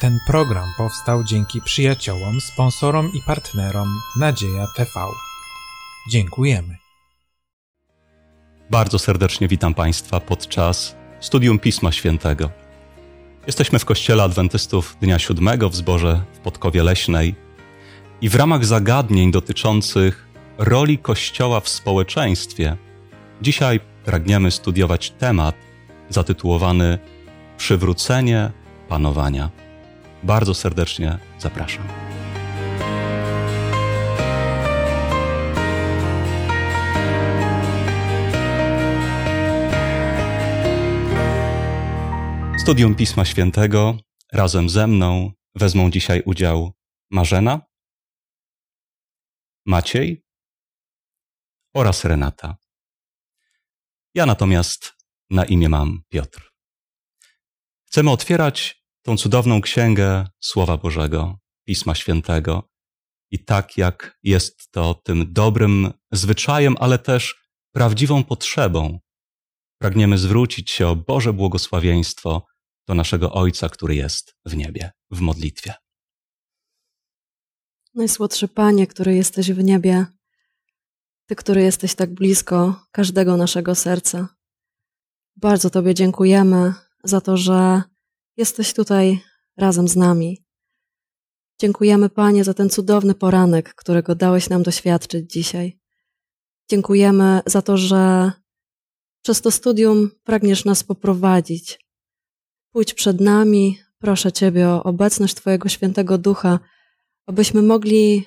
Ten program powstał dzięki przyjaciołom, sponsorom i partnerom Nadzieja TV. Dziękujemy. Bardzo serdecznie witam Państwa podczas studium Pisma Świętego. Jesteśmy w Kościele Adwentystów Dnia Siódmego w zborze w Podkowie Leśnej i w ramach zagadnień dotyczących roli Kościoła w społeczeństwie dzisiaj pragniemy studiować temat zatytułowany Przywrócenie panowania. Bardzo serdecznie zapraszam. Studium Pisma Świętego razem ze mną wezmą dzisiaj udział Marzena, Maciej oraz Renata. Ja natomiast na imię mam Piotr. Chcemy otwierać tą cudowną księgę Słowa Bożego, Pisma Świętego. I tak jak jest to tym dobrym zwyczajem, ale też prawdziwą potrzebą, pragniemy zwrócić się o Boże błogosławieństwo do naszego Ojca, który jest w niebie, w modlitwie. Najsłodszy Panie, który jesteś w niebie, Ty, który jesteś tak blisko każdego naszego serca. Bardzo Tobie dziękujemy za to, że jesteś tutaj razem z nami. Dziękujemy Panie za ten cudowny poranek, którego dałeś nam doświadczyć dzisiaj. Dziękujemy za to, że przez to studium pragniesz nas poprowadzić. Pójdź przed nami, proszę Ciebie o obecność Twojego świętego ducha, abyśmy mogli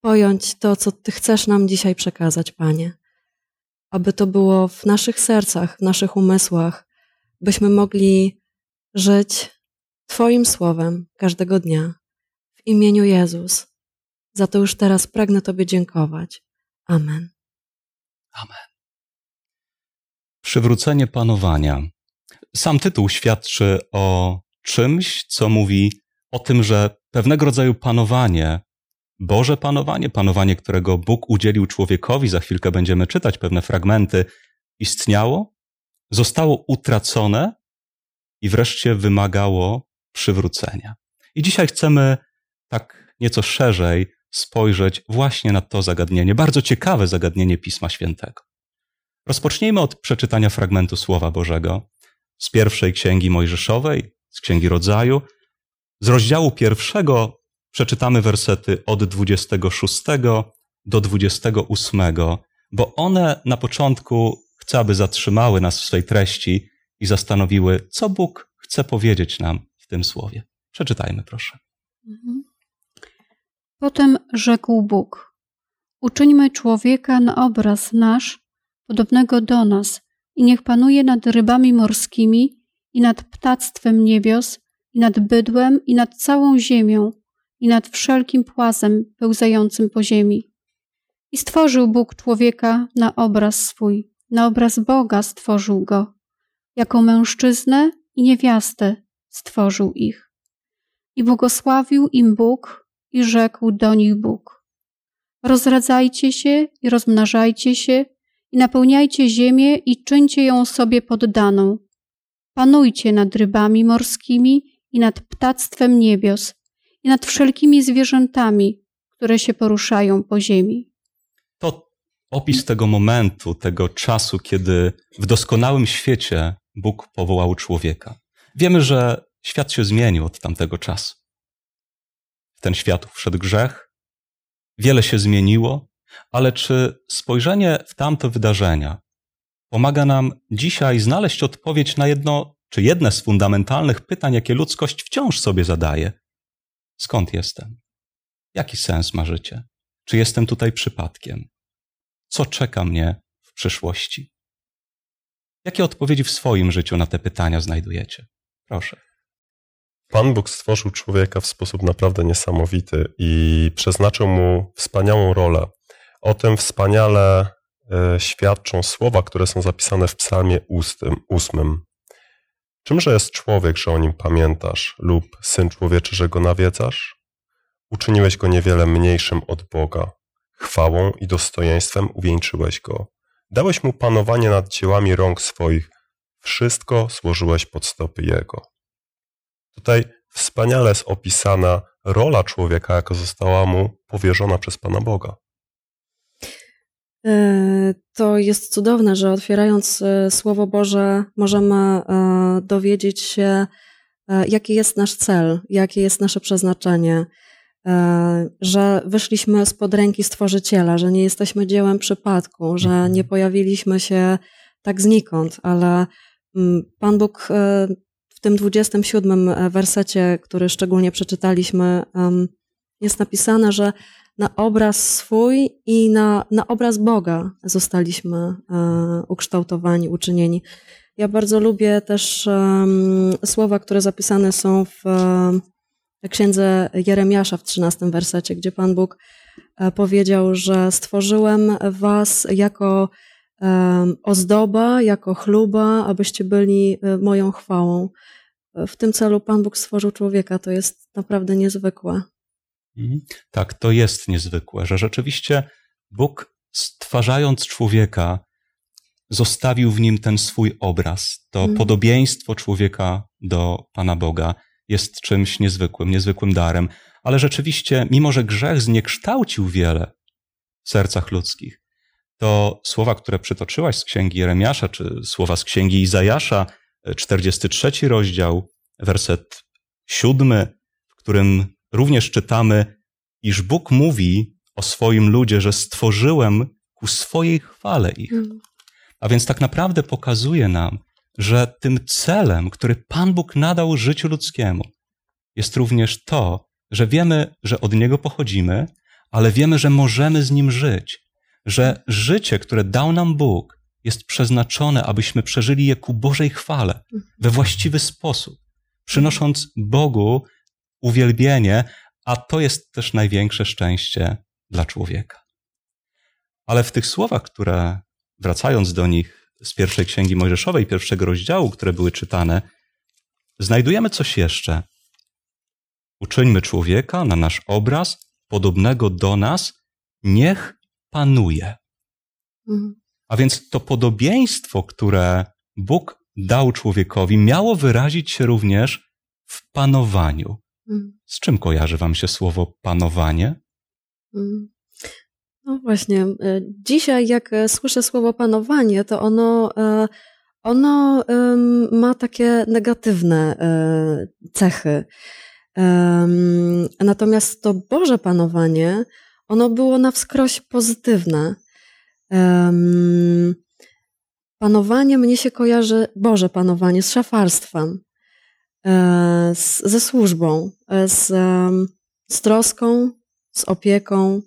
pojąć to, co Ty chcesz nam dzisiaj przekazać, Panie. Aby to było w naszych sercach, w naszych umysłach, byśmy mogli żyć Twoim słowem każdego dnia. W imieniu Jezus. Za to już teraz pragnę Tobie dziękować. Amen. Amen. Przywrócenie panowania. Sam tytuł świadczy o czymś, co mówi o tym, że pewnego rodzaju panowanie, Boże panowanie, panowanie, którego Bóg udzielił człowiekowi, za chwilkę będziemy czytać pewne fragmenty, istniało, zostało utracone i wreszcie wymagało przywrócenia. I dzisiaj chcemy tak nieco szerzej spojrzeć właśnie na to zagadnienie, bardzo ciekawe zagadnienie Pisma Świętego. Rozpocznijmy od przeczytania fragmentu Słowa Bożego z pierwszej księgi Mojżeszowej, z księgi Rodzaju. Z rozdziału pierwszego przeczytamy wersety od 26 do 28, bo one na początku chcę, aby zatrzymały nas w swej treści i zastanowiły, co Bóg chce powiedzieć nam w tym słowie. Przeczytajmy, proszę. Mhm. Potem rzekł Bóg: Uczyńmy człowieka na obraz nasz, podobnego do nas, i niech panuje nad rybami morskimi, i nad ptactwem niebios, i nad bydłem, i nad całą ziemią, i nad wszelkim płazem pełzającym po ziemi. I stworzył Bóg człowieka na obraz swój, na obraz Boga stworzył go. Jako mężczyznę i niewiastę stworzył ich. I błogosławił im Bóg i rzekł do nich Bóg. Rozradzajcie się i rozmnażajcie się i napełniajcie ziemię i czyńcie ją sobie poddaną. Panujcie nad rybami morskimi i nad ptactwem niebios i nad wszelkimi zwierzętami, które się poruszają po ziemi. To opis tego momentu, tego czasu, kiedy w doskonałym świecie Bóg powołał człowieka. Wiemy, że świat się zmienił od tamtego czasu. W ten świat wszedł grzech, wiele się zmieniło, ale czy spojrzenie w tamte wydarzenia pomaga nam dzisiaj znaleźć odpowiedź na jedno, czy jedne z fundamentalnych pytań, jakie ludzkość wciąż sobie zadaje? Skąd jestem? Jaki sens ma życie? Czy jestem tutaj przypadkiem? Co czeka mnie w przyszłości? Jakie odpowiedzi w swoim życiu na te pytania znajdujecie? Proszę. Pan Bóg stworzył człowieka w sposób naprawdę niesamowity i przeznaczył mu wspaniałą rolę. O tym wspaniale e, świadczą słowa, które są zapisane w Psalmie ósmym. Czymże jest człowiek, że o nim pamiętasz, lub syn człowieczy, że go nawiedzasz? Uczyniłeś go niewiele mniejszym od Boga. Chwałą i dostojeństwem uwieńczyłeś go. Dałeś mu panowanie nad dziełami rąk swoich. Wszystko złożyłeś pod stopy jego. Tutaj wspaniale jest opisana rola człowieka, jaka została mu powierzona przez Pana Boga. E, to jest cudowne, że otwierając e, Słowo Boże, możemy e, dowiedzieć się, jaki jest nasz cel, jakie jest nasze przeznaczenie, że wyszliśmy spod ręki Stworzyciela, że nie jesteśmy dziełem przypadku, że Mhm. nie pojawiliśmy się tak znikąd, ale mm, Pan Bóg w tym 27 wersecie, który szczególnie przeczytaliśmy, jest napisane, że na obraz swój i na, na obraz Boga zostaliśmy e, ukształtowani, uczynieni. Ja bardzo lubię też słowa, które zapisane są w księdze Jeremiasza w 13 wersecie, gdzie Pan Bóg e, powiedział, że stworzyłem was jako um, ozdoba, jako chluba, abyście byli e, moją chwałą. W tym celu Pan Bóg stworzył człowieka. To jest naprawdę niezwykłe. Mhm. Tak, to jest niezwykłe, że rzeczywiście Bóg stwarzając człowieka, zostawił w nim ten swój obraz. To mm. podobieństwo człowieka do Pana Boga jest czymś niezwykłym, niezwykłym darem. Ale rzeczywiście, mimo że grzech zniekształcił wiele w sercach ludzkich, to słowa, które przytoczyłaś z księgi Jeremiasza, czy słowa z księgi Izajasza, 43 rozdział, werset 7, w którym również czytamy, iż Bóg mówi o swoim ludzie, że stworzyłem ku swojej chwale ich. A więc tak naprawdę pokazuje nam, że tym celem, który Pan Bóg nadał życiu ludzkiemu, jest również to, że wiemy, że od Niego pochodzimy, ale wiemy, że możemy z Nim żyć, że życie, które dał nam Bóg, jest przeznaczone, abyśmy przeżyli je ku Bożej chwale we właściwy sposób, przynosząc Bogu uwielbienie, a to jest też największe szczęście dla człowieka. Ale w tych słowach, które wracając do nich z pierwszej księgi Mojżeszowej, pierwszego rozdziału, które były czytane, znajdujemy coś jeszcze. Uczyńmy człowieka na nasz obraz, podobnego do nas, niech panuje. Mhm. A więc to podobieństwo, które Bóg dał człowiekowi, miało wyrazić się również w panowaniu. Mhm. Z czym kojarzy Wam się słowo panowanie? Mhm. No właśnie. E, dzisiaj, jak e, słyszę słowo panowanie, to ono, e, ono ma takie negatywne cechy. Natomiast to Boże panowanie, ono było na wskroś pozytywne. Panowanie mnie się kojarzy, Boże panowanie, z szafarstwem, ze służbą, z, z troską, z opieką.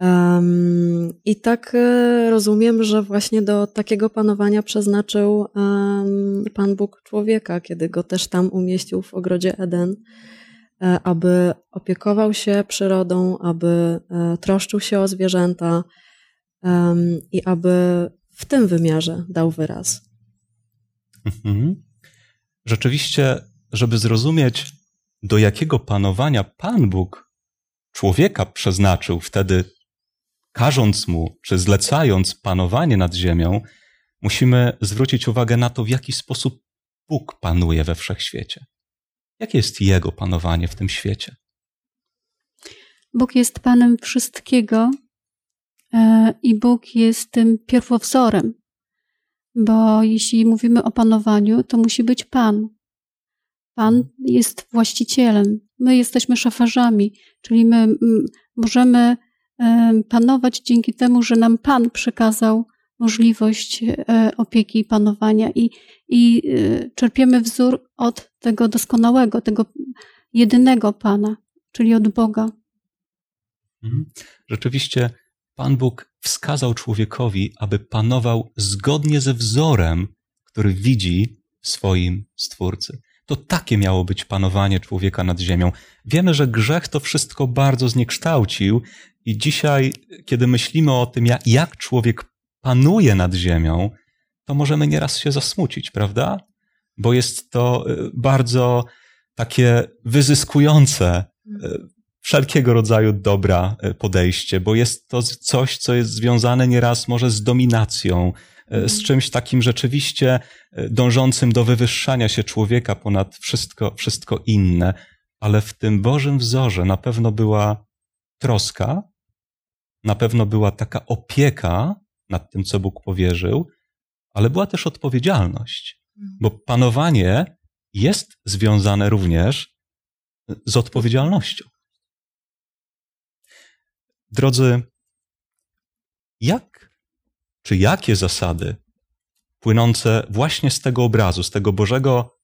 Um, I tak e, rozumiem, że właśnie do takiego panowania przeznaczył um, Pan Bóg człowieka, kiedy go też tam umieścił w ogrodzie Eden, e, aby opiekował się przyrodą, aby e, troszczył się o zwierzęta um, i aby w tym wymiarze dał wyraz. Mhm. Rzeczywiście, żeby zrozumieć, do jakiego panowania Pan Bóg człowieka przeznaczył wtedy każąc mu czy zlecając panowanie nad ziemią, musimy zwrócić uwagę na to, w jaki sposób Bóg panuje we wszechświecie. Jakie jest Jego panowanie w tym świecie? Bóg jest Panem wszystkiego e, i Bóg jest tym pierwowzorem, bo jeśli mówimy o panowaniu, to musi być Pan. Pan jest właścicielem, my jesteśmy szafarzami, czyli my możemy panować dzięki temu, że nam Pan przekazał możliwość e, opieki i panowania i, i e, czerpiemy wzór od tego doskonałego, tego jedynego Pana, czyli od Boga. Mhm. Rzeczywiście Pan Bóg wskazał człowiekowi, aby panował zgodnie ze wzorem, który widzi w swoim Stwórcy. To takie miało być panowanie człowieka nad ziemią. Wiemy, że grzech to wszystko bardzo zniekształcił i dzisiaj, kiedy myślimy o tym, jak człowiek panuje nad ziemią, to możemy nieraz się zasmucić, prawda? Bo jest to y, bardzo takie wyzyskujące y, wszelkiego rodzaju dobra y, podejście, bo jest to coś, co jest związane nieraz może z dominacją, z czymś takim rzeczywiście dążącym do wywyższania się człowieka ponad wszystko, wszystko inne, ale w tym Bożym wzorze na pewno była troska, na pewno była taka opieka nad tym, co Bóg powierzył, ale była też odpowiedzialność, bo panowanie jest związane również z odpowiedzialnością. Drodzy, jak czy jakie zasady płynące właśnie z tego obrazu, z tego Bożego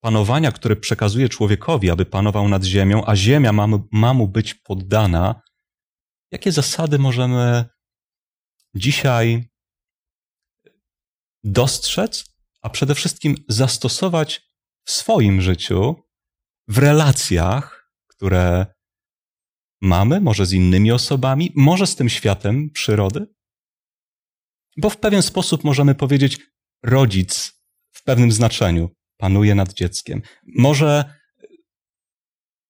panowania, które przekazuje człowiekowi, aby panował nad ziemią, a ziemia ma, ma mu być poddana, jakie zasady możemy dzisiaj dostrzec, a przede wszystkim zastosować w swoim życiu, w relacjach, które mamy, może z innymi osobami, może z tym światem przyrody? Bo w pewien sposób możemy powiedzieć, rodzic w pewnym znaczeniu panuje nad dzieckiem. Może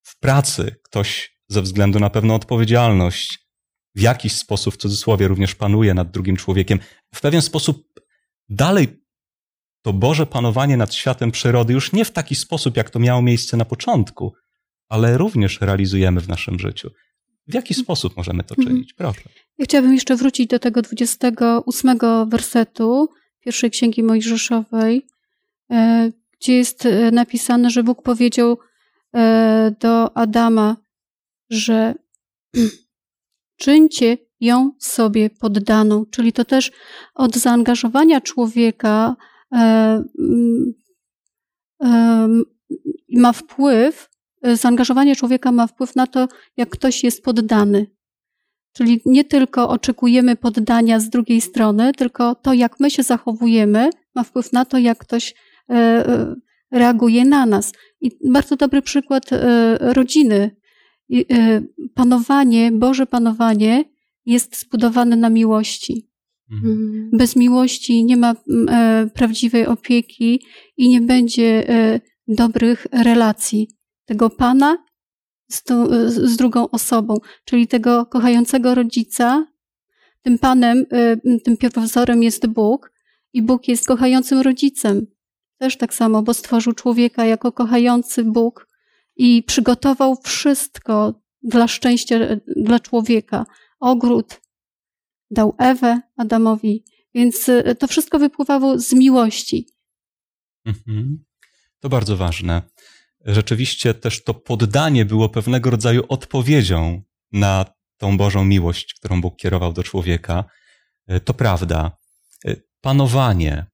w pracy ktoś ze względu na pewną odpowiedzialność w jakiś sposób, w cudzysłowie, również panuje nad drugim człowiekiem. W pewien sposób dalej to Boże panowanie nad światem przyrody już nie w taki sposób, jak to miało miejsce na początku, ale również realizujemy w naszym życiu. W jaki sposób możemy to Mhm. czynić? Proszę. Ja chciałabym jeszcze wrócić do tego 28 wersetu pierwszej księgi Mojżeszowej, e, gdzie jest e, napisane, że Bóg powiedział e, do Adama, że czyńcie ją sobie poddaną. Czyli to też od zaangażowania człowieka e, mm, e, ma wpływ, e, zaangażowanie człowieka ma wpływ na to, jak ktoś jest poddany. Czyli nie tylko oczekujemy poddania z drugiej strony, tylko to, jak my się zachowujemy, ma wpływ na to, jak ktoś e, e, reaguje na nas. I bardzo dobry przykład rodziny. E, Panowanie, Boże panowanie jest zbudowane na miłości. Mhm. Mhm. Bez miłości nie ma mm, e, prawdziwej opieki i nie będzie e, dobrych relacji tego Pana z, tą, z drugą osobą, czyli tego kochającego rodzica. Tym Panem, e, tym pierwowzorem jest Bóg i Bóg jest kochającym rodzicem. Też tak samo, bo stworzył człowieka jako kochający Bóg i przygotował wszystko dla szczęścia e, dla człowieka. Ogród, dał Ewę Adamowi, więc e, to wszystko wypływało z miłości. Mhm. To bardzo ważne. Rzeczywiście też to poddanie było pewnego rodzaju odpowiedzią na tą Bożą miłość, którą Bóg kierował do człowieka. E, To prawda. Panowanie.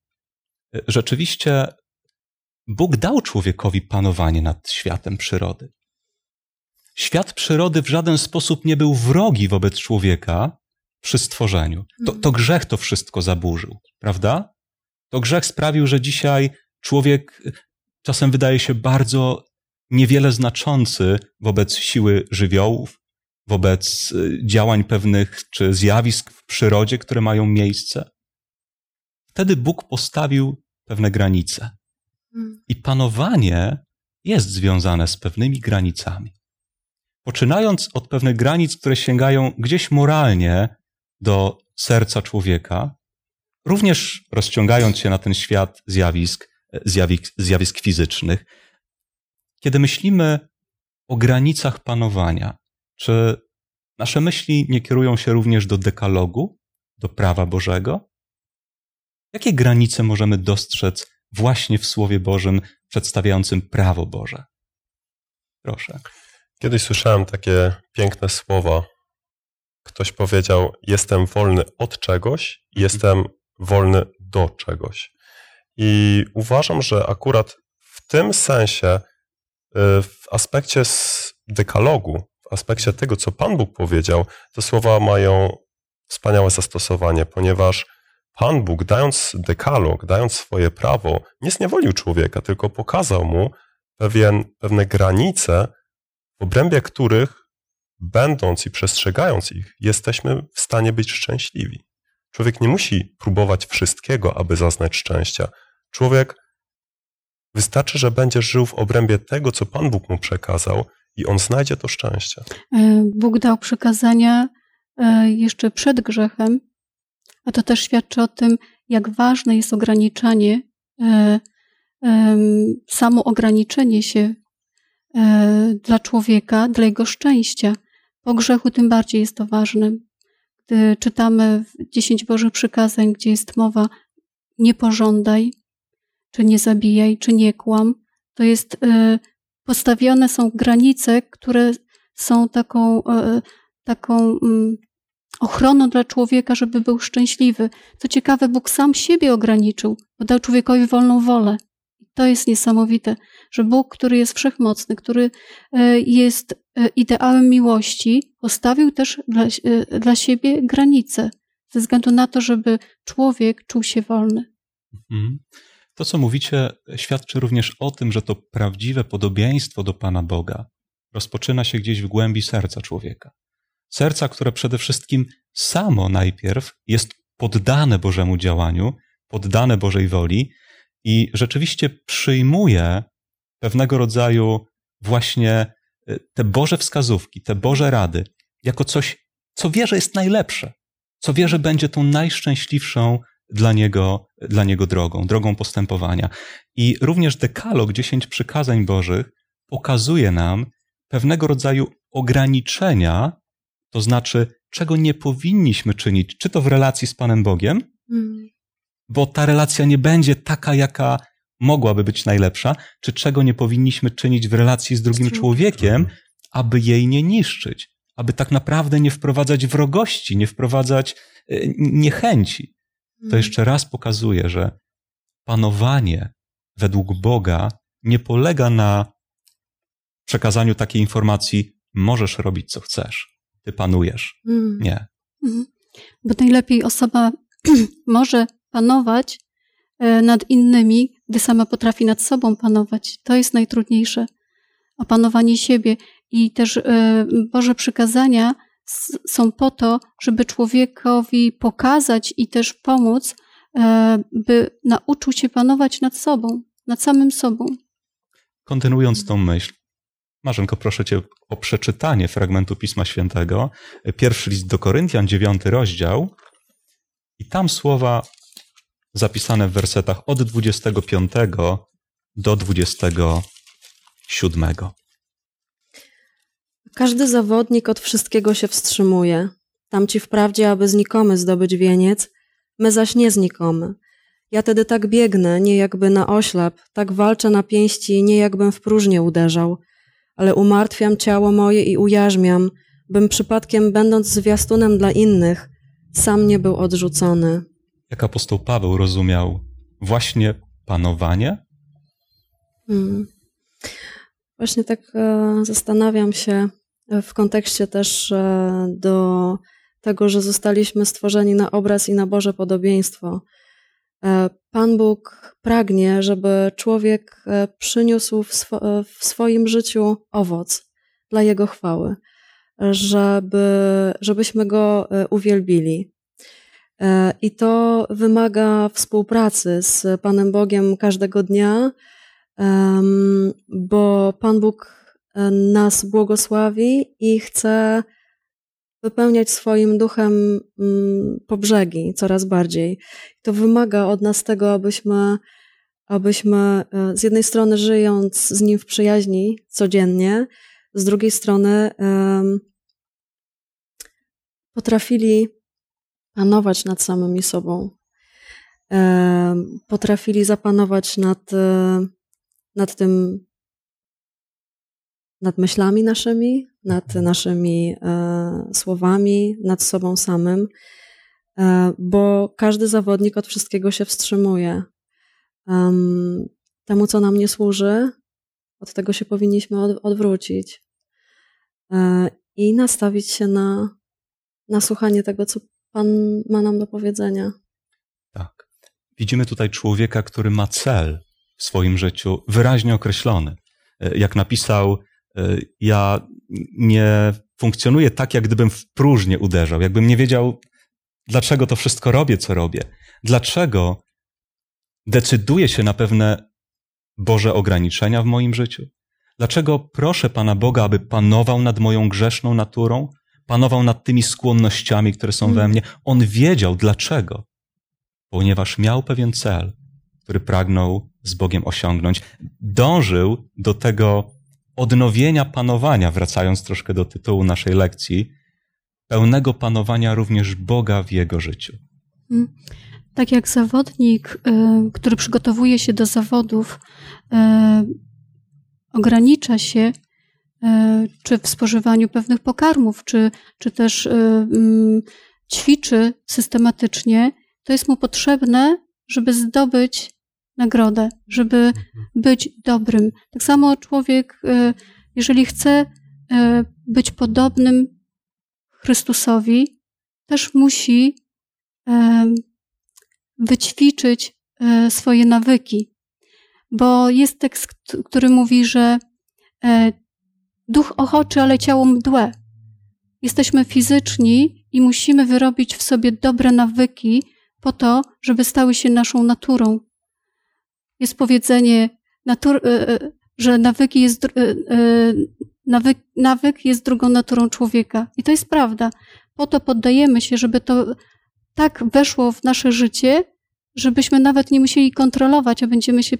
Rzeczywiście Bóg dał człowiekowi panowanie nad światem przyrody. Świat przyrody w żaden sposób nie był wrogi wobec człowieka przy stworzeniu. To, to grzech to wszystko zaburzył, prawda? To grzech sprawił, że dzisiaj człowiek czasem wydaje się bardzo niewiele znaczący wobec siły żywiołów, wobec y, działań pewnych czy zjawisk w przyrodzie, które mają miejsce. Wtedy Bóg postawił pewne granice. Mhm. I panowanie jest związane z pewnymi granicami. Poczynając od pewnych granic, które sięgają gdzieś moralnie do serca człowieka, również rozciągając się na ten świat zjawisk, zjawisk, zjawisk fizycznych. Kiedy myślimy o granicach panowania, czy nasze myśli nie kierują się również do dekalogu, do prawa Bożego? Jakie granice możemy dostrzec właśnie w Słowie Bożym przedstawiającym prawo Boże? Proszę. Kiedyś słyszałem takie piękne słowa. Ktoś powiedział: Jestem wolny od czegoś, jestem wolny do czegoś. I uważam, że akurat w tym sensie, y, w aspekcie dekalogu, w aspekcie tego, co Pan Bóg powiedział, te słowa mają wspaniałe zastosowanie, ponieważ Pan Bóg, dając dekalog, dając swoje prawo, nie zniewolił człowieka, tylko pokazał mu pewien, pewne granice, w obrębie których, będąc i przestrzegając ich, jesteśmy w stanie być szczęśliwi. Człowiek nie musi próbować wszystkiego, aby zaznać szczęścia. Człowiek wystarczy, że będzie żył w obrębie tego, co Pan Bóg mu przekazał, i on znajdzie to szczęście. E, Bóg dał przykazania e, jeszcze przed grzechem, a to też świadczy o tym, jak ważne jest ograniczanie, e, samo ograniczenie się e, dla człowieka, dla jego szczęścia. Po grzechu tym bardziej jest to ważne. Gdy czytamy dziesięć Bożych przykazań, gdzie jest mowa nie pożądaj, czy nie zabijaj, czy nie kłam, to jest postawione są granice, które są taką, taką mm, ochroną dla człowieka, żeby był szczęśliwy. Co ciekawe, Bóg sam siebie ograniczył, bo dał człowiekowi wolną wolę. To jest niesamowite, że Bóg, który jest wszechmocny, który e, jest e, ideałem miłości, postawił też dla, e, dla siebie granice, ze względu na to, żeby człowiek czuł się wolny. Mhm. To, co mówicie, świadczy również o tym, że to prawdziwe podobieństwo do Pana Boga rozpoczyna się gdzieś w głębi serca człowieka. Serca, które przede wszystkim samo najpierw jest poddane Bożemu działaniu, poddane Bożej woli i rzeczywiście przyjmuje pewnego rodzaju właśnie e, te Boże wskazówki, te Boże rady, jako coś, co wie, że jest najlepsze, co wie, że będzie tą najszczęśliwszą dla niego, dla niego drogą, drogą postępowania. I również dekalog, dziesięć przykazań Bożych, pokazuje nam pewnego rodzaju ograniczenia to znaczy, czego nie powinniśmy czynić, czy to w relacji z Panem Bogiem, mm. bo ta relacja nie będzie taka, jaka mogłaby być najlepsza, czy czego nie powinniśmy czynić w relacji z drugim człowiekiem, aby jej nie niszczyć, aby tak naprawdę nie wprowadzać wrogości, nie wprowadzać e, niechęci. To mm. jeszcze raz pokazuje, że panowanie według Boga nie polega na przekazaniu takiej informacji: możesz robić co chcesz ty panujesz. Mm. Nie. Mm. Bo najlepiej osoba może panować e, nad innymi, gdy sama potrafi nad sobą panować. To jest najtrudniejsze. Opanowanie siebie. I też e, Boże przykazania są po to, żeby człowiekowi pokazać i też pomóc, e, by nauczył się panować nad sobą, nad samym sobą. Kontynuując tą myśl, Marzenko, proszę Cię o przeczytanie fragmentu Pisma Świętego. Pierwszy list do Koryntian, dziewiąty rozdział. I tam słowa zapisane w wersetach od 25 do 27. Każdy zawodnik od wszystkiego się wstrzymuje. Tamci wprawdzie, aby znikomy zdobyć wieniec, my zaś nie znikomy. Ja tedy tak biegnę, nie jakby na oślep, tak walczę na pięści, nie jakbym w próżnię uderzał ale umartwiam ciało moje i ujarzmiam, bym przypadkiem, będąc zwiastunem dla innych, sam nie był odrzucony. Jak apostoł Paweł rozumiał właśnie panowanie? Hmm. Właśnie tak e, zastanawiam się w kontekście też e, do tego, że zostaliśmy stworzeni na obraz i na Boże podobieństwo. E, Pan Bóg pragnie, żeby człowiek e, przyniósł w, e, w, swoim życiu owoc dla Jego chwały, żeby, żebyśmy Go uwielbili. I to wymaga współpracy z Panem Bogiem każdego dnia, bo Pan Bóg nas błogosławi i chce wypełniać swoim duchem mm, po brzegi coraz bardziej. To wymaga od nas tego, abyśmy, abyśmy e, z jednej strony żyjąc z nim w przyjaźni codziennie, z drugiej strony potrafili panować nad samymi sobą. Potrafili zapanować nad, e, nad tym, nad myślami naszymi, nad mhm. naszymi e, słowami, nad sobą samym, e, bo każdy zawodnik od wszystkiego się wstrzymuje. Um, temu, co nam nie służy, od tego się powinniśmy od, odwrócić e, i nastawić się na, na słuchanie tego, co Pan ma nam do powiedzenia. Tak. Widzimy tutaj człowieka, który ma cel w swoim życiu wyraźnie określony. E, jak napisał ja nie funkcjonuję tak, jak gdybym w próżnię uderzał, jakbym nie wiedział, dlaczego to wszystko robię, co robię, dlaczego decyduję się na pewne Boże ograniczenia w moim życiu, dlaczego proszę Pana Boga, aby panował nad moją grzeszną naturą, panował nad tymi skłonnościami, które są we mm. mnie. On wiedział dlaczego. ponieważ miał pewien cel, który pragnął z Bogiem osiągnąć. Dążył do tego odnowienia panowania, wracając troszkę do tytułu naszej lekcji, pełnego panowania również Boga w jego życiu. Mm. Tak jak zawodnik, y, który przygotowuje się do zawodów, y, ogranicza się y, czy w spożywaniu pewnych pokarmów, czy, czy też mm, ćwiczy systematycznie, to jest mu potrzebne, żeby zdobyć nagrodę, żeby być dobrym. Tak samo człowiek, jeżeli chce być podobnym Chrystusowi, też musi wyćwiczyć e, swoje nawyki. Bo jest tekst, który mówi, że duch ochoczy, ale ciało mdłe. Jesteśmy fizyczni i musimy wyrobić w sobie dobre nawyki po to, żeby stały się naszą naturą. Jest powiedzenie, natur, e, że nawyki jest, nawyk, nawyk jest drugą naturą człowieka. I to jest prawda. Po to poddajemy się, żeby to tak weszło w nasze życie, żebyśmy nawet nie musieli kontrolować, a będziemy się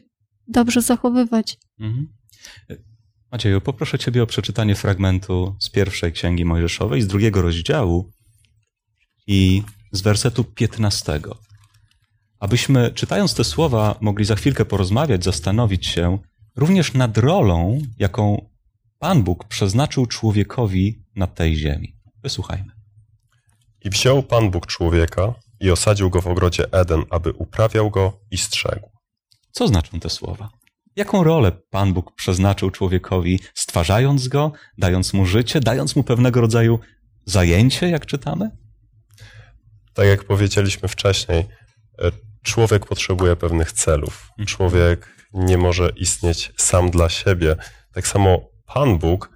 dobrze zachowywać. Mhm. Macieju, poproszę Ciebie o przeczytanie fragmentu z pierwszej księgi Mojżeszowej, z drugiego rozdziału i z wersetu 15. Abyśmy, czytając te słowa, mogli za chwilkę porozmawiać, zastanowić się również nad rolą, jaką Pan Bóg przeznaczył człowiekowi na tej ziemi. Wysłuchajmy. I wziął Pan Bóg człowieka i osadził go w ogrodzie Eden, aby uprawiał go i strzegł. Co znaczą te słowa? Jaką rolę Pan Bóg przeznaczył człowiekowi, stwarzając go, dając mu życie, dając mu pewnego rodzaju zajęcie, jak czytamy? Tak jak powiedzieliśmy wcześniej, człowiek potrzebuje pewnych celów. Człowiek nie może istnieć sam dla siebie. Tak samo Pan Bóg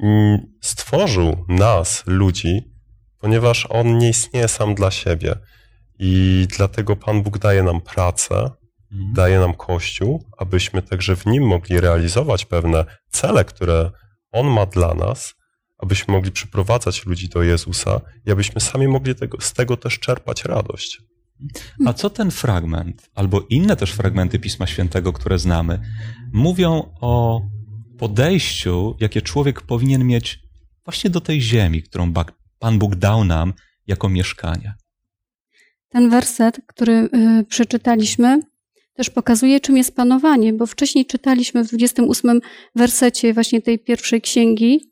mm, stworzył nas, ludzi, ponieważ on nie istnieje sam dla siebie. I dlatego Pan Bóg daje nam pracę, mhm. daje nam Kościół, abyśmy także w nim mogli realizować pewne cele, które On ma dla nas, abyśmy mogli przyprowadzać ludzi do Jezusa i abyśmy sami mogli tego, z tego też czerpać radość. A co ten fragment, albo inne też fragmenty Pisma Świętego, które znamy, mówią o podejściu, jakie człowiek powinien mieć właśnie do tej ziemi, którą Pan Bóg dał nam jako mieszkanie. Ten werset, który y, przeczytaliśmy, też pokazuje, czym jest panowanie, bo wcześniej czytaliśmy w 28 wersecie właśnie tej pierwszej księgi,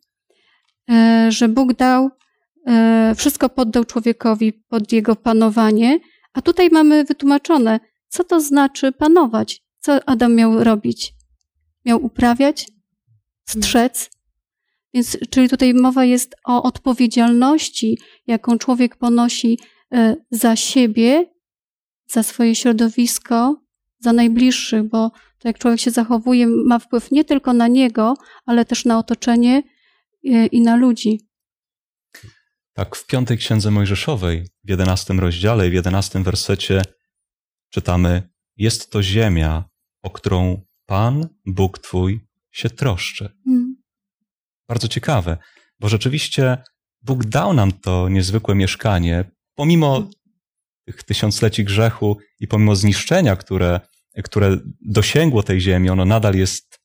y, że Bóg dał, y, wszystko poddał człowiekowi pod jego panowanie, a tutaj mamy wytłumaczone, co to znaczy panować, co Adam miał robić. Miał uprawiać, strzec, więc, czyli tutaj mowa jest o odpowiedzialności, jaką człowiek ponosi e, za siebie, za swoje środowisko, za najbliższych, bo to jak człowiek się zachowuje, ma wpływ nie tylko na niego, ale też na otoczenie e, i na ludzi. Tak, w piątej księdze Mojżeszowej, w jedenastym rozdziale, w jedenastym wersecie czytamy: Jest to ziemia, o którą Pan, Bóg Twój, się troszczy. Mm bardzo ciekawe, bo rzeczywiście Bóg dał nam to niezwykłe mieszkanie, pomimo tych tysiącleci grzechu i pomimo zniszczenia, które, które dosięgło tej ziemi, ono nadal jest,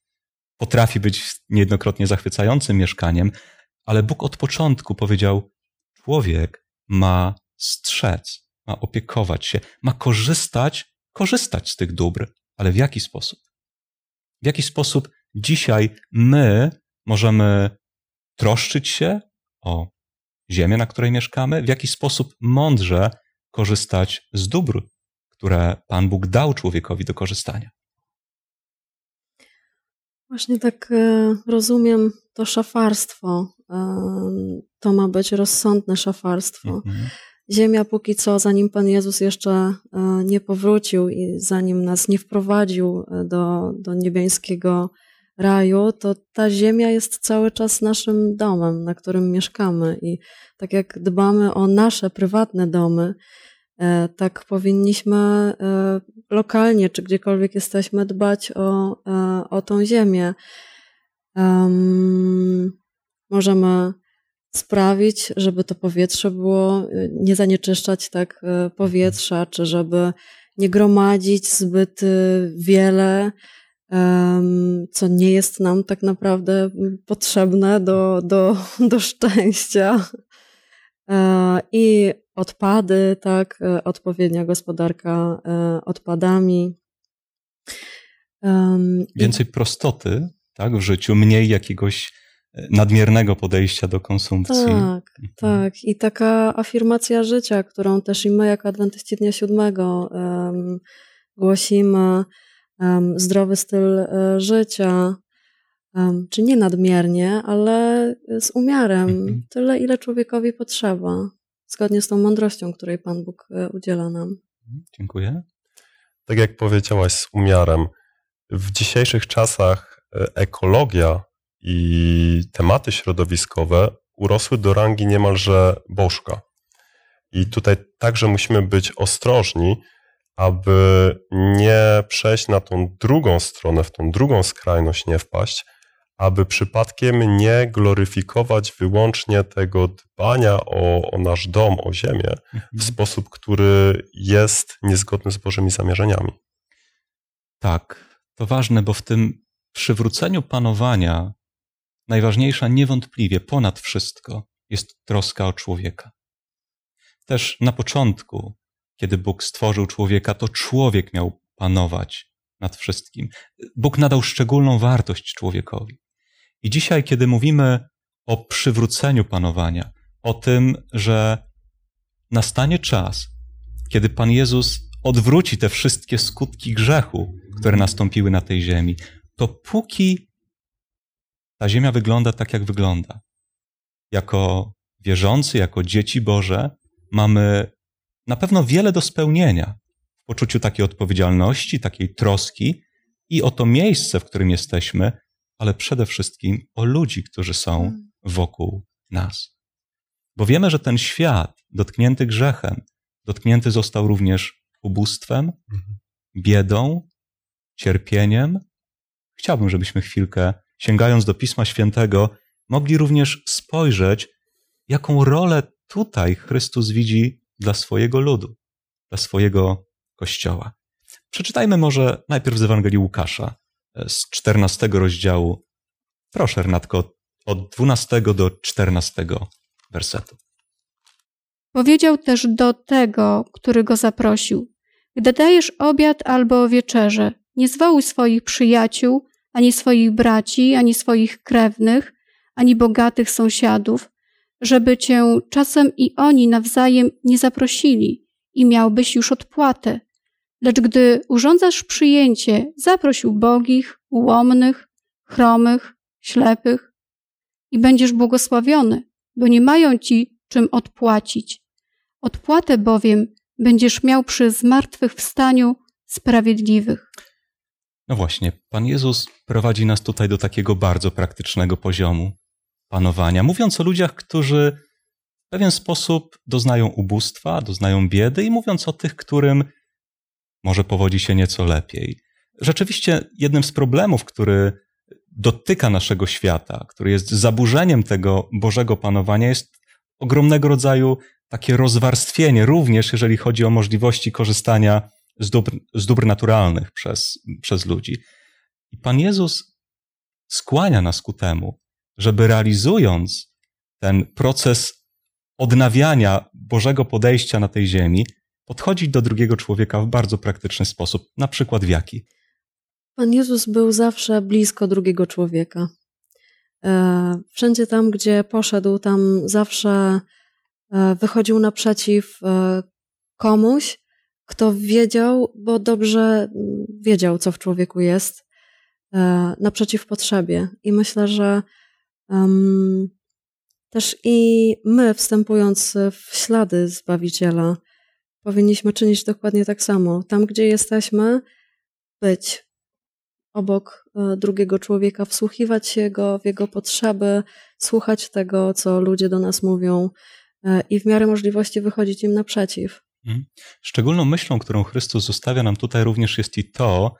potrafi być niejednokrotnie zachwycającym mieszkaniem, ale Bóg od początku powiedział: Człowiek ma strzec, ma opiekować się, ma korzystać, korzystać z tych dóbr, ale w jaki sposób? W jaki sposób dzisiaj my możemy troszczyć się o ziemię, na której mieszkamy, w jaki sposób mądrze korzystać z dóbr, które Pan Bóg dał człowiekowi do korzystania. Właśnie tak e, rozumiem to szafarstwo. E, to ma być rozsądne szafarstwo. Mhm. Ziemia póki co, zanim Pan Jezus jeszcze e, nie powrócił i zanim nas nie wprowadził do, do niebiańskiego raju, to ta ziemia jest cały czas naszym domem, na którym mieszkamy. I tak jak dbamy o nasze prywatne domy, e, tak powinniśmy e, lokalnie, czy gdziekolwiek jesteśmy, dbać o, e, o tą ziemię. Um, możemy sprawić, żeby to powietrze było, y, nie zanieczyszczać tak y, powietrza, czy żeby nie gromadzić zbyt y, wiele, co nie jest nam tak naprawdę potrzebne do, do, do szczęścia. E, I odpady, tak, odpowiednia gospodarka e, odpadami. Więcej prostoty tak, w życiu, mniej jakiegoś nadmiernego podejścia do konsumpcji. Tak, tak. I taka afirmacja życia, którą też i my, jako Adwentyści Dnia Siódmego, em, głosimy, em, zdrowy styl e, życia, em, czy nie nadmiernie, ale z umiarem, Mhm. tyle, ile człowiekowi potrzeba, zgodnie z tą mądrością, której Pan Bóg e, udziela nam. Dziękuję. Tak jak powiedziałaś, z umiarem. W dzisiejszych czasach e, ekologia i tematy środowiskowe urosły do rangi niemalże bożka. I tutaj także musimy być ostrożni, aby nie przejść na tą drugą stronę, w tą drugą skrajność nie wpaść, aby przypadkiem nie gloryfikować wyłącznie tego dbania o, o nasz dom, o ziemię w sposób, który jest niezgodny z Bożymi zamierzeniami. Tak, to ważne, bo w tym przywróceniu panowania najważniejsza niewątpliwie ponad wszystko jest troska o człowieka. Też na początku, kiedy Bóg stworzył człowieka, to człowiek miał panować nad wszystkim. Bóg nadał szczególną wartość człowiekowi. I dzisiaj, kiedy mówimy o przywróceniu panowania, o tym, że nastanie czas, kiedy Pan Jezus odwróci te wszystkie skutki grzechu, które nastąpiły na tej ziemi, to póki ta ziemia wygląda tak, jak wygląda, jako wierzący, jako dzieci Boże, mamy na pewno wiele do spełnienia w poczuciu takiej odpowiedzialności, takiej troski i o to miejsce, w którym jesteśmy, ale przede wszystkim o ludzi, którzy są wokół nas. Bo wiemy, że ten świat dotknięty grzechem, dotknięty został również ubóstwem, biedą, cierpieniem. Chciałbym, żebyśmy chwilkę, sięgając do Pisma Świętego, mogli również spojrzeć, jaką rolę tutaj Chrystus widzi dla swojego ludu, dla swojego kościoła. Przeczytajmy może najpierw z Ewangelii Łukasza, e, z 14 rozdziału. Proszę, Renatko, od 12 do 14 wersetu. Powiedział też do tego, który go zaprosił: Gdy dajesz obiad albo wieczerze, nie zwołuj swoich przyjaciół, ani swoich braci, ani swoich krewnych, ani bogatych sąsiadów, żeby cię czasem i oni nawzajem nie zaprosili i miałbyś już odpłatę. Lecz gdy urządzasz przyjęcie, zaproś ubogich, ułomnych, chromych, ślepych i będziesz błogosławiony, bo nie mają ci czym odpłacić. Odpłatę bowiem będziesz miał przy zmartwychwstaniu sprawiedliwych. No właśnie, Pan Jezus prowadzi nas tutaj do takiego bardzo praktycznego poziomu panowania, mówiąc o ludziach, którzy w pewien sposób doznają ubóstwa, doznają biedy i mówiąc o tych, którym może powodzi się nieco lepiej. Rzeczywiście jednym z problemów, który dotyka naszego świata, który jest zaburzeniem tego Bożego panowania, jest ogromnego rodzaju takie rozwarstwienie, również jeżeli chodzi o możliwości korzystania z dóbr, z dóbr naturalnych przez, przez ludzi. I Pan Jezus skłania nas ku temu, żeby realizując ten proces odnawiania Bożego podejścia na tej ziemi, podchodzić do drugiego człowieka w bardzo praktyczny sposób. Na przykład w jaki? Pan Jezus był zawsze blisko drugiego człowieka. E, Wszędzie tam, gdzie poszedł, tam zawsze e, wychodził naprzeciw e, komuś, kto wiedział, bo dobrze mm, wiedział, co w człowieku jest, e, naprzeciw potrzebie. I myślę, że um, też i my, wstępując w ślady Zbawiciela, powinniśmy czynić dokładnie tak samo. Tam, gdzie jesteśmy, być obok e, drugiego człowieka, wsłuchiwać się go w jego potrzeby, słuchać tego, co ludzie do nas mówią e, i w miarę możliwości wychodzić im naprzeciw. Szczególną myślą, którą Chrystus zostawia nam tutaj również jest i to,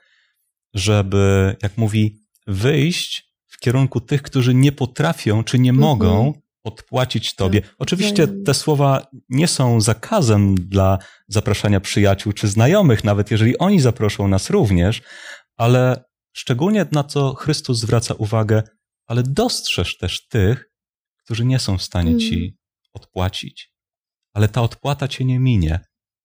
żeby, jak mówi, wyjść w kierunku tych, którzy nie potrafią czy nie Mhm. mogą odpłacić Tobie. Tak, Oczywiście wzajemnie. te słowa nie są zakazem dla zapraszania przyjaciół czy znajomych, nawet jeżeli oni zaproszą nas również, ale szczególnie na co Chrystus zwraca uwagę, ale dostrzeż też tych, którzy nie są w stanie Mm. Ci odpłacić. Ale ta odpłata Cię nie minie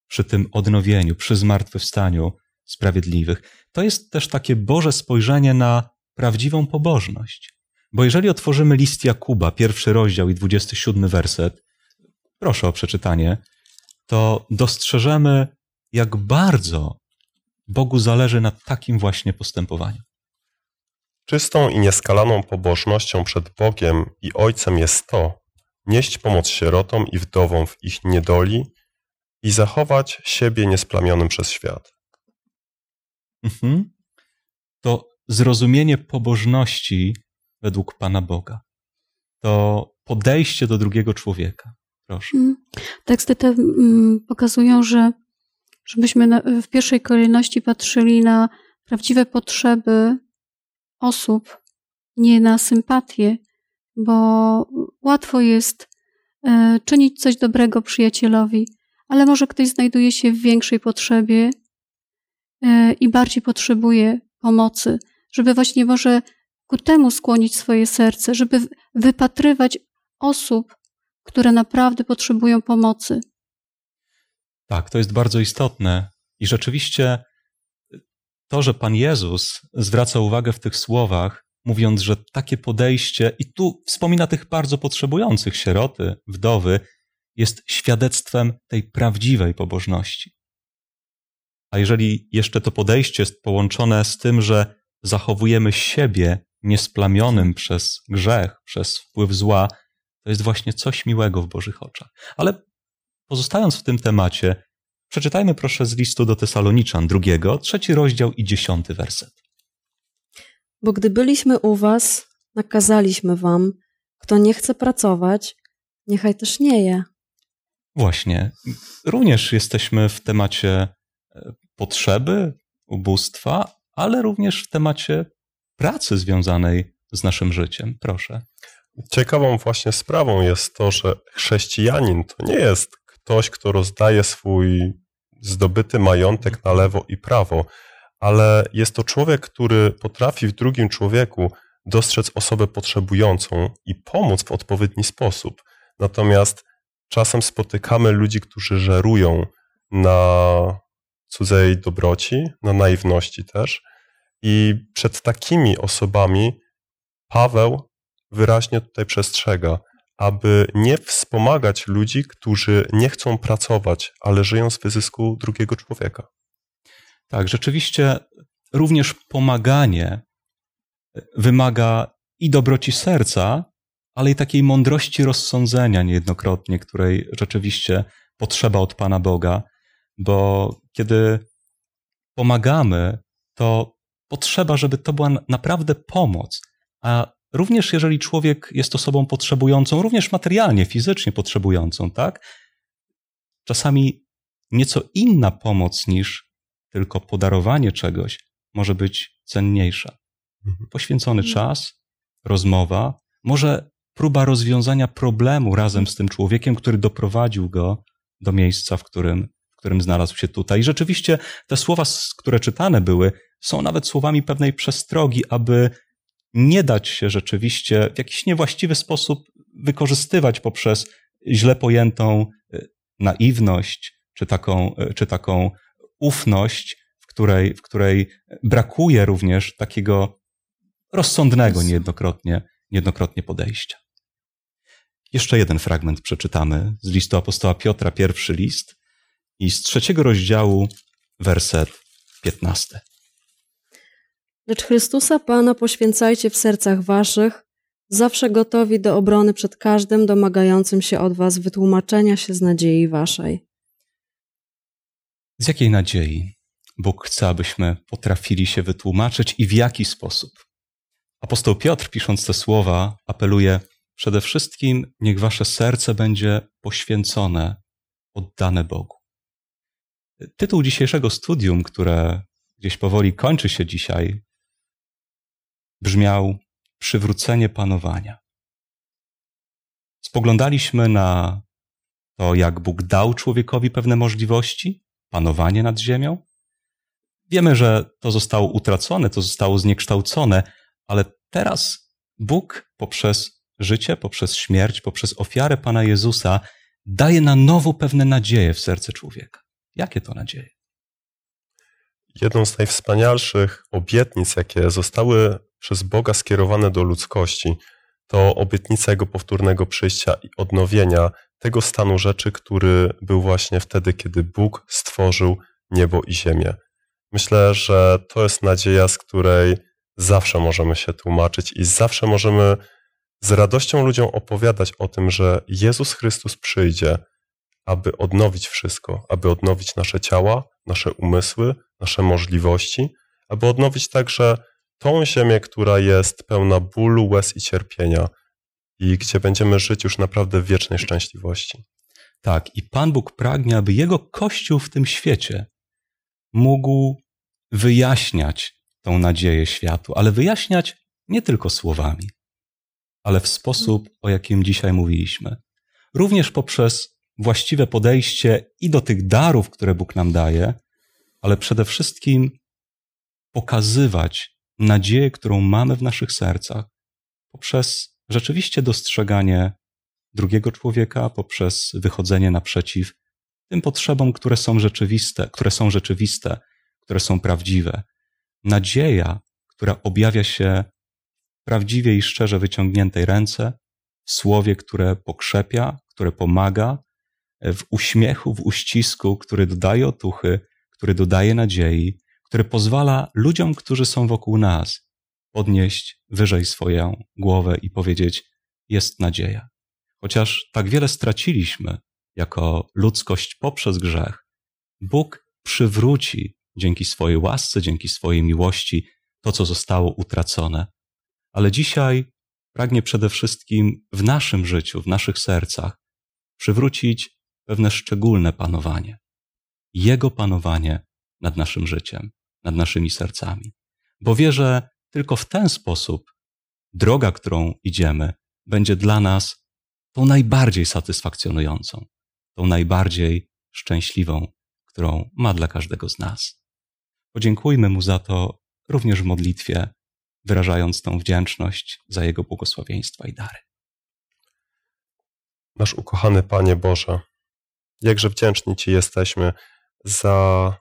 przy tym odnowieniu, przy zmartwychwstaniu sprawiedliwych. To jest też takie Boże spojrzenie na prawdziwą pobożność. Bo jeżeli otworzymy list Jakuba, pierwszy rozdział i 27 werset, proszę o przeczytanie, to dostrzeżemy, jak bardzo Bogu zależy na takim właśnie postępowaniu. Czystą i nieskalaną pobożnością przed Bogiem i Ojcem jest to, nieść pomoc sierotom i wdowom w ich niedoli i zachować siebie niesplamionym przez świat. Mhm. To zrozumienie pobożności według Pana Boga. To podejście do drugiego człowieka. Proszę. Mm. Teksty te mm, pokazują, że żebyśmy w pierwszej kolejności patrzyli na prawdziwe potrzeby osób, nie na sympatię, bo łatwo jest e, czynić coś dobrego przyjacielowi, ale może ktoś znajduje się w większej potrzebie e, i bardziej potrzebuje pomocy, żeby właśnie może ku temu skłonić swoje serce, żeby wypatrywać osób, które naprawdę potrzebują pomocy. Tak, to jest bardzo istotne. I rzeczywiście to, że Pan Jezus zwraca uwagę w tych słowach, mówiąc, że takie podejście, i tu wspomina tych bardzo potrzebujących sieroty, wdowy, jest świadectwem tej prawdziwej pobożności. A jeżeli jeszcze to podejście jest połączone z tym, że zachowujemy siebie niesplamionym przez grzech, przez wpływ zła, to jest właśnie coś miłego w Bożych oczach. Ale pozostając w tym temacie, przeczytajmy proszę z listu do Tesaloniczan drugiego, trzeci rozdział i dziesiąty werset. Bo gdy byliśmy u was, nakazaliśmy wam, kto nie chce pracować, niechaj też nie je. Właśnie. Również jesteśmy w temacie e, potrzeby, ubóstwa, ale również w temacie pracy związanej z naszym życiem. Proszę. Ciekawą właśnie sprawą jest to, że chrześcijanin to nie jest ktoś, kto rozdaje swój zdobyty majątek na lewo i prawo, ale jest to człowiek, który potrafi w drugim człowieku dostrzec osobę potrzebującą i pomóc w odpowiedni sposób. Natomiast czasem spotykamy ludzi, którzy żerują na cudzej dobroci, na naiwności też. I przed takimi osobami Paweł wyraźnie tutaj przestrzega, aby nie wspomagać ludzi, którzy nie chcą pracować, ale żyją z wyzysku drugiego człowieka. Tak, rzeczywiście również pomaganie wymaga i dobroci serca, ale i takiej mądrości rozsądzenia niejednokrotnie, której rzeczywiście potrzeba od Pana Boga, bo kiedy pomagamy, to potrzeba, żeby to była naprawdę pomoc. A również jeżeli człowiek jest osobą potrzebującą, również materialnie, fizycznie potrzebującą, tak? Czasami nieco inna pomoc niż tylko podarowanie czegoś może być cenniejsza. Mhm. Poświęcony czas, rozmowa, może próba rozwiązania problemu razem z tym człowiekiem, który doprowadził go do miejsca, w którym, w którym znalazł się tutaj. I rzeczywiście te słowa, które czytane były, są nawet słowami pewnej przestrogi, aby nie dać się rzeczywiście w jakiś niewłaściwy sposób wykorzystywać poprzez źle pojętą y, naiwność, czy taką, y, czy taką ufność, w której, w której brakuje również takiego rozsądnego niejednokrotnie, niejednokrotnie podejścia. Jeszcze jeden fragment przeczytamy z listu apostoła Piotra, pierwszy list i z trzeciego rozdziału, werset 15. Lecz Chrystusa Pana poświęcajcie w sercach waszych, zawsze gotowi do obrony przed każdym domagającym się od was wytłumaczenia się z nadziei waszej. Z jakiej nadziei Bóg chce, abyśmy potrafili się wytłumaczyć i w jaki sposób? Apostoł Piotr, pisząc te słowa, apeluje: Przede wszystkim niech wasze serce będzie poświęcone, oddane Bogu. Tytuł dzisiejszego studium, które gdzieś powoli kończy się dzisiaj, brzmiał Przywrócenie panowania. spoglądaliśmy na to, jak Bóg dał człowiekowi pewne możliwości, panowanie nad ziemią. Wiemy, że to zostało utracone, to zostało zniekształcone, ale teraz Bóg poprzez życie, poprzez śmierć, poprzez ofiarę Pana Jezusa daje na nowo pewne nadzieje w serce człowieka. Jakie to nadzieje? Jedną z najwspanialszych obietnic, jakie zostały przez Boga skierowane do ludzkości, to obietnica Jego powtórnego przyjścia i odnowienia tego stanu rzeczy, który był właśnie wtedy, kiedy Bóg stworzył niebo i ziemię. Myślę, że to jest nadzieja, z której zawsze możemy się tłumaczyć i zawsze możemy z radością ludziom opowiadać o tym, że Jezus Chrystus przyjdzie, aby odnowić wszystko, aby odnowić nasze ciała, nasze umysły, nasze możliwości, aby odnowić także tą ziemię, która jest pełna bólu, łez i cierpienia i gdzie będziemy żyć już naprawdę w wiecznej szczęśliwości. Tak, i Pan Bóg pragnie, aby Jego Kościół w tym świecie mógł wyjaśniać tą nadzieję światu, ale wyjaśniać nie tylko słowami, ale w sposób, o jakim dzisiaj mówiliśmy. Również poprzez właściwe podejście i do tych darów, które Bóg nam daje, ale przede wszystkim pokazywać nadzieję, którą mamy w naszych sercach, poprzez rzeczywiście dostrzeganie drugiego człowieka, poprzez wychodzenie naprzeciw tym potrzebom, które są rzeczywiste, które są rzeczywiste, które są prawdziwe. Nadzieja, która objawia się prawdziwie i szczerze wyciągniętej ręce, w słowie, które pokrzepia, które pomaga, w uśmiechu, w uścisku, który dodaje otuchy, który dodaje nadziei, który pozwala ludziom, którzy są wokół nas, podnieść wyżej swoją głowę i powiedzieć: Jest nadzieja. Chociaż tak wiele straciliśmy jako ludzkość poprzez grzech, Bóg przywróci dzięki swojej łasce, dzięki swojej miłości to, co zostało utracone. Ale dzisiaj pragnie przede wszystkim w naszym życiu, w naszych sercach przywrócić pewne szczególne panowanie. Jego panowanie nad naszym życiem, nad naszymi sercami. Bo wie, że tylko w ten sposób droga, którą idziemy, będzie dla nas tą najbardziej satysfakcjonującą, tą najbardziej szczęśliwą, którą ma dla każdego z nas. Podziękujmy Mu za to również w modlitwie, wyrażając tą wdzięczność za Jego błogosławieństwa i dary. Nasz ukochany Panie Boże, jakże wdzięczni Ci jesteśmy za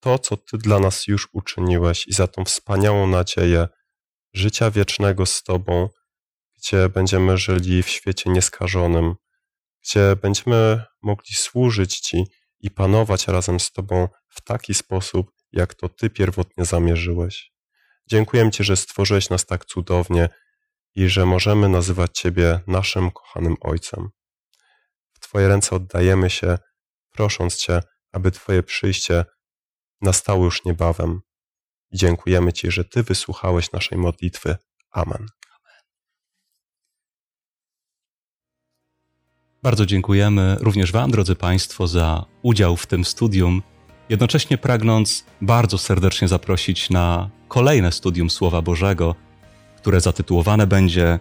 to, co Ty dla nas już uczyniłeś i za tą wspaniałą nadzieję życia wiecznego z Tobą, gdzie będziemy żyli w świecie nieskażonym, gdzie będziemy mogli służyć Ci i panować razem z Tobą w taki sposób, jak to Ty pierwotnie zamierzyłeś. Dziękuję Ci, że stworzyłeś nas tak cudownie i że możemy nazywać Ciebie naszym kochanym Ojcem. W Twoje ręce oddajemy się, prosząc Cię, aby Twoje przyjście nastało już niebawem. Dziękujemy Ci, że Ty wysłuchałeś naszej modlitwy. Amen. Bardzo dziękujemy również Wam, drodzy Państwo, za udział w tym studium. Jednocześnie pragnąc bardzo serdecznie zaprosić na kolejne studium Słowa Bożego, które zatytułowane będzie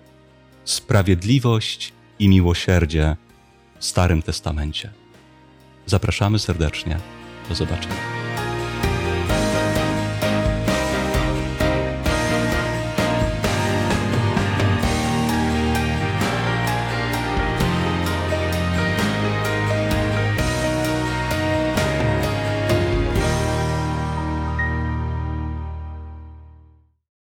Sprawiedliwość i miłosierdzie w Starym Testamencie. Zapraszamy serdecznie. Do zobaczenia.